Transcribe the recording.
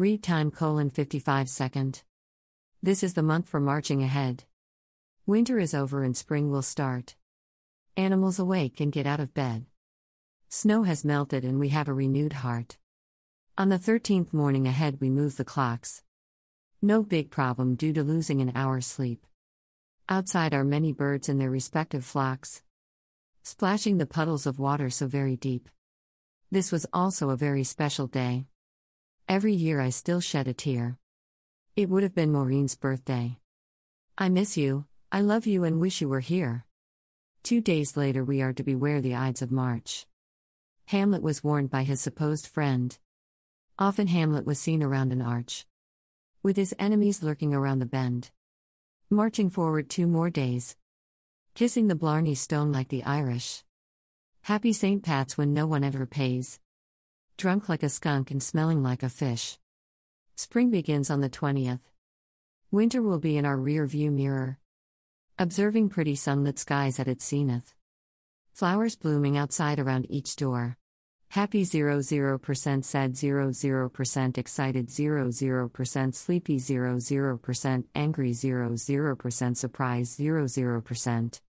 Read time colon 55 second. This is the month for marching ahead. Winter is over and spring will start. Animals awake and get out of bed. Snow has melted and we have a renewed heart. On the 13th morning ahead, we move the clocks. No big problem due to losing an hour's sleep. Outside are many birds in their respective flocks, splashing the puddles of water so very deep. This was also a very special day. Every year I still shed a tear. It would have been Maureen's birthday. I miss you, I love you, and wish you were here. Two days later, we are to beware the Ides of March. Hamlet was warned by his supposed friend. Often Hamlet was seen around an arch, with his enemies lurking around the bend. Marching forward two more days, kissing the Blarney Stone like the Irish. Happy St. Pat's when no one ever pays. Drunk like a skunk and smelling like a fish. Spring begins on the 20th. Winter will be in our rear view mirror. Observing pretty sunlit skies at its zenith. Flowers blooming outside around each door. Happy 00% sad 00% excited 00% sleepy 00% angry 00% surprise 00%.